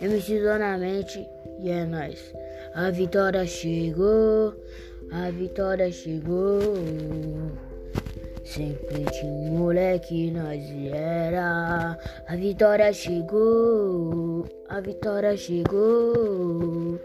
MC Zona Mente e é nóis. A vitória chegou, a vitória chegou. Sempre tinha moleque, nós era. A vitória chegou, a vitória chegou.